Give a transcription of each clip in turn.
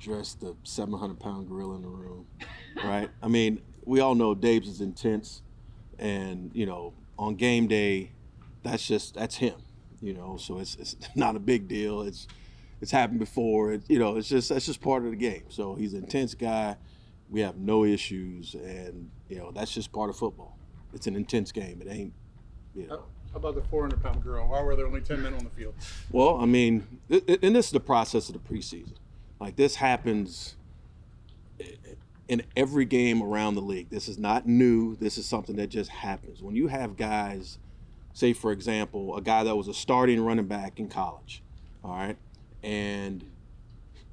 address the 700 pound gorilla in the room, right? I mean, we all know Daboll's is intense, and you know, on game day, that's just that's him, you know. So it's it's not a big deal. It's it's happened before. It, you know, it's just that's just part of the game. So he's an intense guy. We have no issues, and you know that's just part of football. It's an intense game. It ain't, you know. How about the 400 pound girl? Why were there only 10 men on the field? Well, I mean, th- th- and this is the process of the preseason. Like this happens in every game around the league. This is not new. This is something that just happens. When you have guys, say for example, a guy that was a starting running back in college, all right, and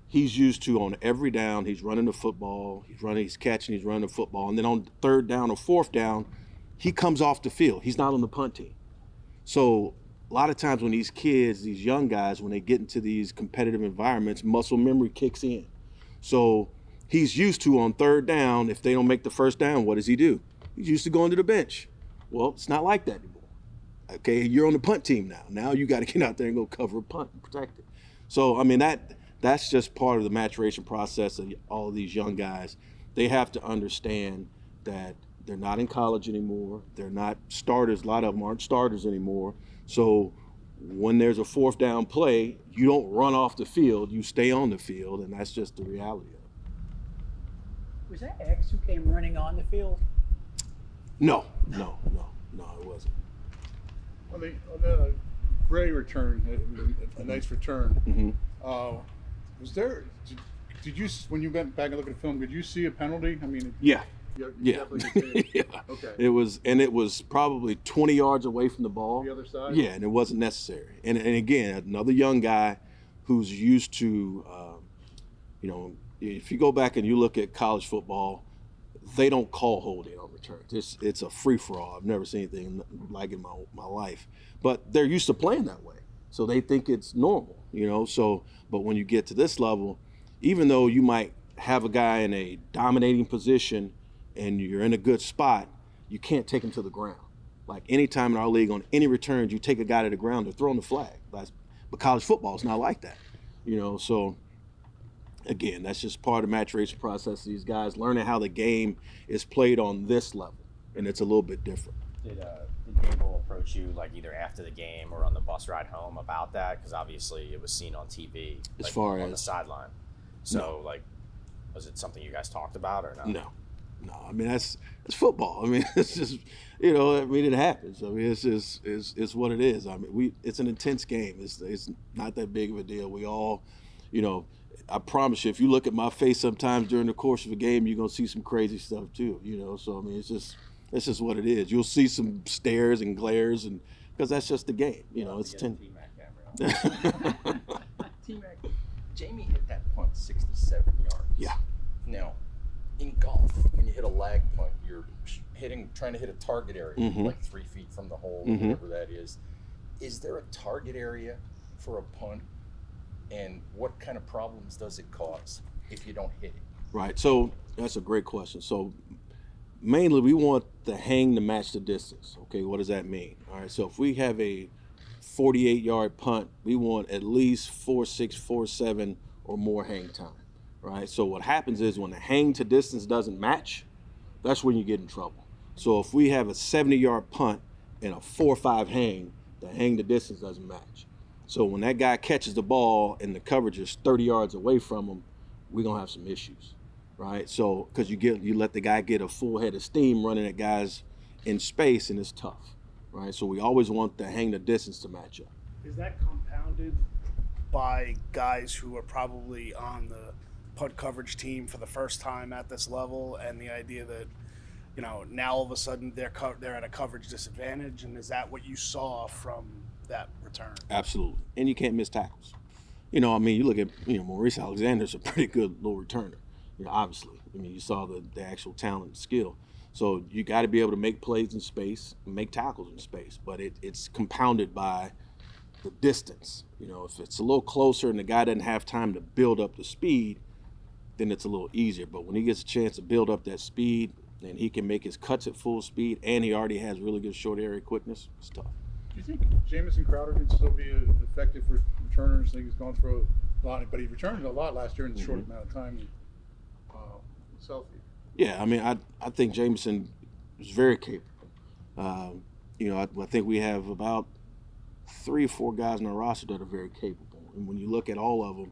he's used to on every down, he's running the football, he's running, he's catching, he's running the football, and then on third down or fourth down, he comes off the field. He's not on the punt team. So a lot of times when these kids, these young guys, when they get into these competitive environments, muscle memory kicks in. So he's used to on third down, if they don't make the first down, what does he do? He's used to going to the bench. Well, it's not like that anymore. Okay, you're on the punt team now. Now you got to get out there and go cover a punt and protect it. So I mean that that's just part of the maturation process of all of these young guys. They have to understand that they're not in college anymore. They're not starters. A lot of them aren't starters anymore. So when there's a fourth down play, you don't run off the field. You stay on the field, and that's just the reality of it. Was that X who came running on the field? No, no, no, no, it wasn't. On the, on the Gray return, a, a nice return. Mhm. Uh, was there? Did, did you when you went back and looked at the film? Did you see a penalty? I mean, Yeah. You- you Yeah. definitely did see it. yeah. Okay. It was, and it was probably 20 yards away from the ball. The other side? Yeah, and it wasn't necessary. And, and again, another young guy who's used to, um, you know, if you go back and you look at college football, they don't call holding on returns. It's it's a free for all. I've never seen anything like it in my my life. But they're used to playing that way, so they think it's normal, you know. So, but when you get to this level, even though you might have a guy in a dominating position and you're in a good spot, you can't take him to the ground. Like anytime in our league, on any returns, you take a guy to the ground, they're throwing the flag. That's, but college football is not like that, you know. So again, that's just part of the maturation process. These guys learning how the game is played on this level, and it's a little bit different. Did, uh, did Daboll approach you like either after the game or on the bus ride home about that? Because obviously it was seen on TV, As like, far on the sideline. So like, was it something you guys talked about or not? No, no. I mean that's it's football. I mean it's just you know I mean it happens. I mean it's just it's, it's what it is. I mean we it's an intense game. It's it's not that big of a deal. We all, you know. I promise you, if you look at my face sometimes during the course of a game, you're gonna see some crazy stuff too. You know, so I mean, it's just it's just what it is. You'll see some stares and glares, and because that's just the game. You know, it's ten. T-Mac, Jamie hit that punt 67 yards. Yeah. Now, in golf, when you hit a lag putt, you're hitting, trying to hit a target area, Mhm. like three feet from the hole, Mhm. whatever that is. Is there a target area for a punt, and what kind of problems does it cause if you don't hit it? Right. So that's a great question. So mainly we want the hang to match the distance. Okay, what does that mean? All right. So if we have a 48 yard punt, we want at least four six, four seven, or more hang time. Right. So what happens is when the hang to distance doesn't match, that's when you get in trouble. So if we have a 70 yard punt and a four or five hang, the hang to distance doesn't match. So when that guy catches the ball and the coverage is 30 yards away from him, we're gonna have some issues, right? So because you get you let the guy get a full head of steam running at guys in space, and it's tough, right? So we always want the hang to distance to match up. Is that compounded by guys who are probably on the punt coverage team for the first time at this level, and the idea that you know now all of a sudden they're co- they're at a coverage disadvantage, and is that what you saw from that return? Absolutely, and you can't miss tackles. You know, I mean, you look at you know Maurice Alexander's a pretty good little returner. You know, obviously, I mean, you saw the, the actual talent and skill. So you got to be able to make plays in space, make tackles in space, but it, it's compounded by the distance. You know, if it's a little closer and the guy doesn't have time to build up the speed, then it's a little easier. But when he gets a chance to build up that speed and he can make his cuts at full speed and he already has really good short area quickness, it's tough. Do you think Jamison Crowder can still be uh, effective for returners? I think he's gone through a lot, but he returned a lot last year in the short Mhm. amount of time uh. Yeah, I mean, I I think Jamison is very capable. Um, you know, I, I think we have about three or four guys in our roster that are very capable. And when you look at all of them,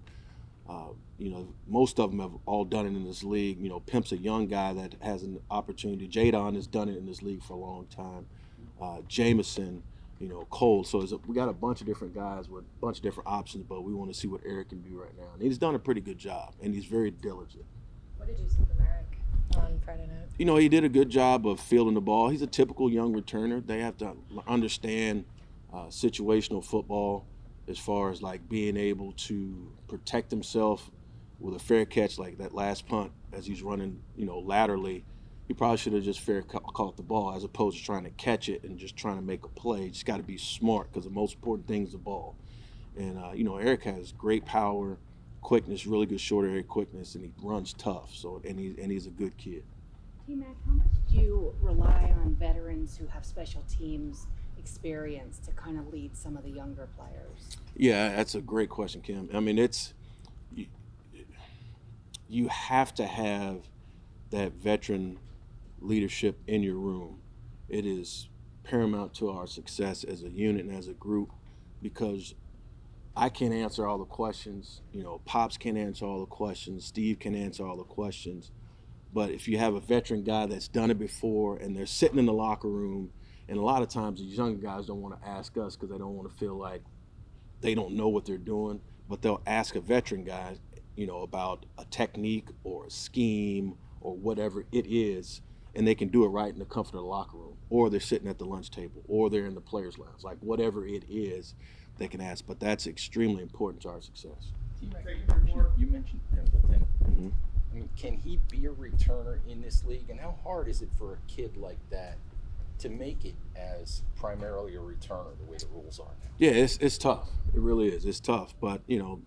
uh, you know, most of them have all done it in this league. You know, Pimp's a young guy that has an opportunity. Jadon has done it in this league for a long time. Uh, Jamison, you know, Cole. So a, we got a bunch of different guys with a bunch of different options, but we want to see what Eric can do right now. And he's done a pretty good job, and he's very diligent. What did you see from Eric on Friday night? you know, he did a good job of fielding the ball. He's a typical young returner. They have to understand uh, situational football as far as like being able to protect himself with a fair catch like that last punt as he's running, you know, laterally. He probably should have just fair ca- caught the ball as opposed to trying to catch it and just trying to make a play. You just got to be smart because the most important thing is the ball. And uh, you know, Eric has great power, quickness, really good short area quickness, and he runs tough. So and he and he's a good kid. T Mac, how much do you rely on veterans who have special teams experience to kind of lead some of the younger players? Yeah, that's a great question, Kim. I mean, it's you, have to have that veteran leadership in your room. It is paramount to our success as a unit and as a group because I can't answer all the questions. You know, Pops can't answer all the questions. Steve can answer all the questions. But if you have a veteran guy that's done it before and they're sitting in the locker room, and a lot of times these younger guys don't want to ask us because they don't want to feel like they don't know what they're doing, but they'll ask a veteran guy, you know, about a technique or a scheme or whatever it is, and they can do it right in the comfort of the locker room, or they're sitting at the lunch table, or they're in the players' lounge, like whatever it is, they can ask. But that's extremely important to our success. You you mentioned Pimpleton. Mm-hmm. I mean, can he be a returner in this league? And how hard is it for a kid like that to make it as primarily a returner the way the rules are now? Yeah, it's it's tough. It really is. It's tough. But you know,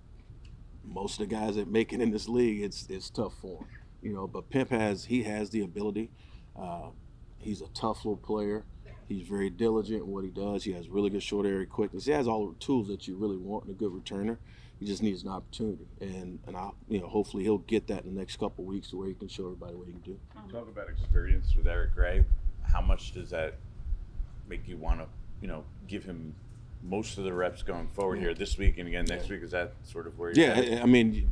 most of the guys that make it in this league, it's it's tough for them. You know, but Pimp has he has the ability. Uh, he's a tough little player. He's very diligent in what he does. He has really good short area quickness. He has all the tools that you really want in a good returner. He just needs an opportunity, and and I, you know, hopefully he'll get that in the next couple weeks to where he can show everybody what he can do. Talk about experience with Eric Gray. How much does that make you want to, you know, give him most of the reps going forward here this week and again next week? Is that sort of where? You're Yeah, at? I- I mean, you,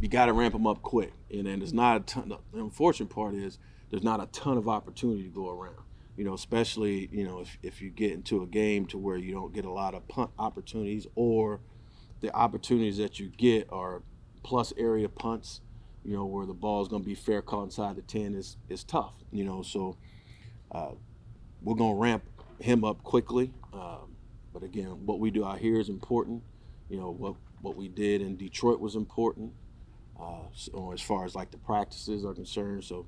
you got to ramp them up quick, and then there's not a ton. The unfortunate part is there's not a ton of opportunity to go around. You know, especially you know if, if you get into a game to where you don't get a lot of punt opportunities, or the opportunities that you get are plus area punts. You know, where the ball is going to be fair caught inside the ten is is tough. You know, so uh, we're going to ramp him up quickly. Um, but again, what we do out here is important. You know, what what we did in Detroit was important. Uh, so as far as like the practices are concerned, so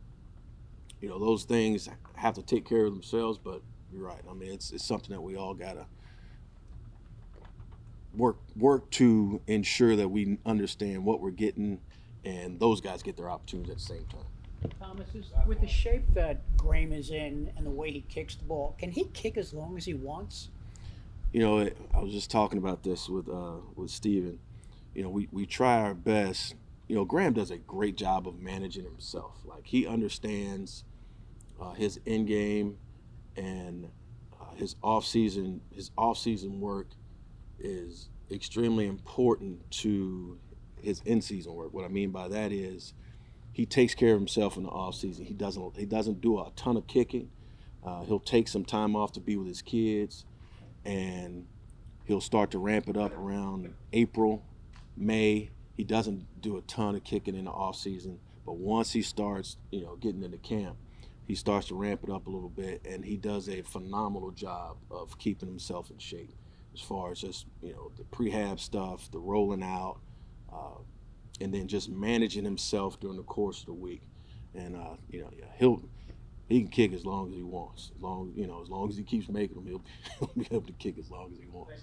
you know those things have to take care of themselves. But you're right. I mean, it's it's something that we all gotta work work to ensure that we understand what we're getting, and those guys get their opportunities at the same time. Thomas, with the shape that Graham is in and the way he kicks the ball, can he kick as long as he wants? You know, it- I was just talking about this with uh, with Steven. You know, we, we try our best. You know, Graham does a great job of managing himself. Like he understands uh, his end game and uh, his off season his off season work is extremely important to his in-season work. What I mean by that is he takes care of himself in the off season. He doesn't he doesn't do a ton of kicking. Uh, he'll take some time off to be with his kids, and he'll start to ramp it up around April, May. He doesn't do a ton of kicking in the off season, but once he starts, you know, getting into camp, he starts to ramp it up a little bit, and he does a phenomenal job of keeping himself in shape, as far as just you know the prehab stuff, the rolling out, uh, and then just managing himself during the course of the week. And uh, you know, yeah, he'll he can kick as long as he wants. As long you know, as long as he keeps making them, he'll, he'll be able to kick as long as he wants.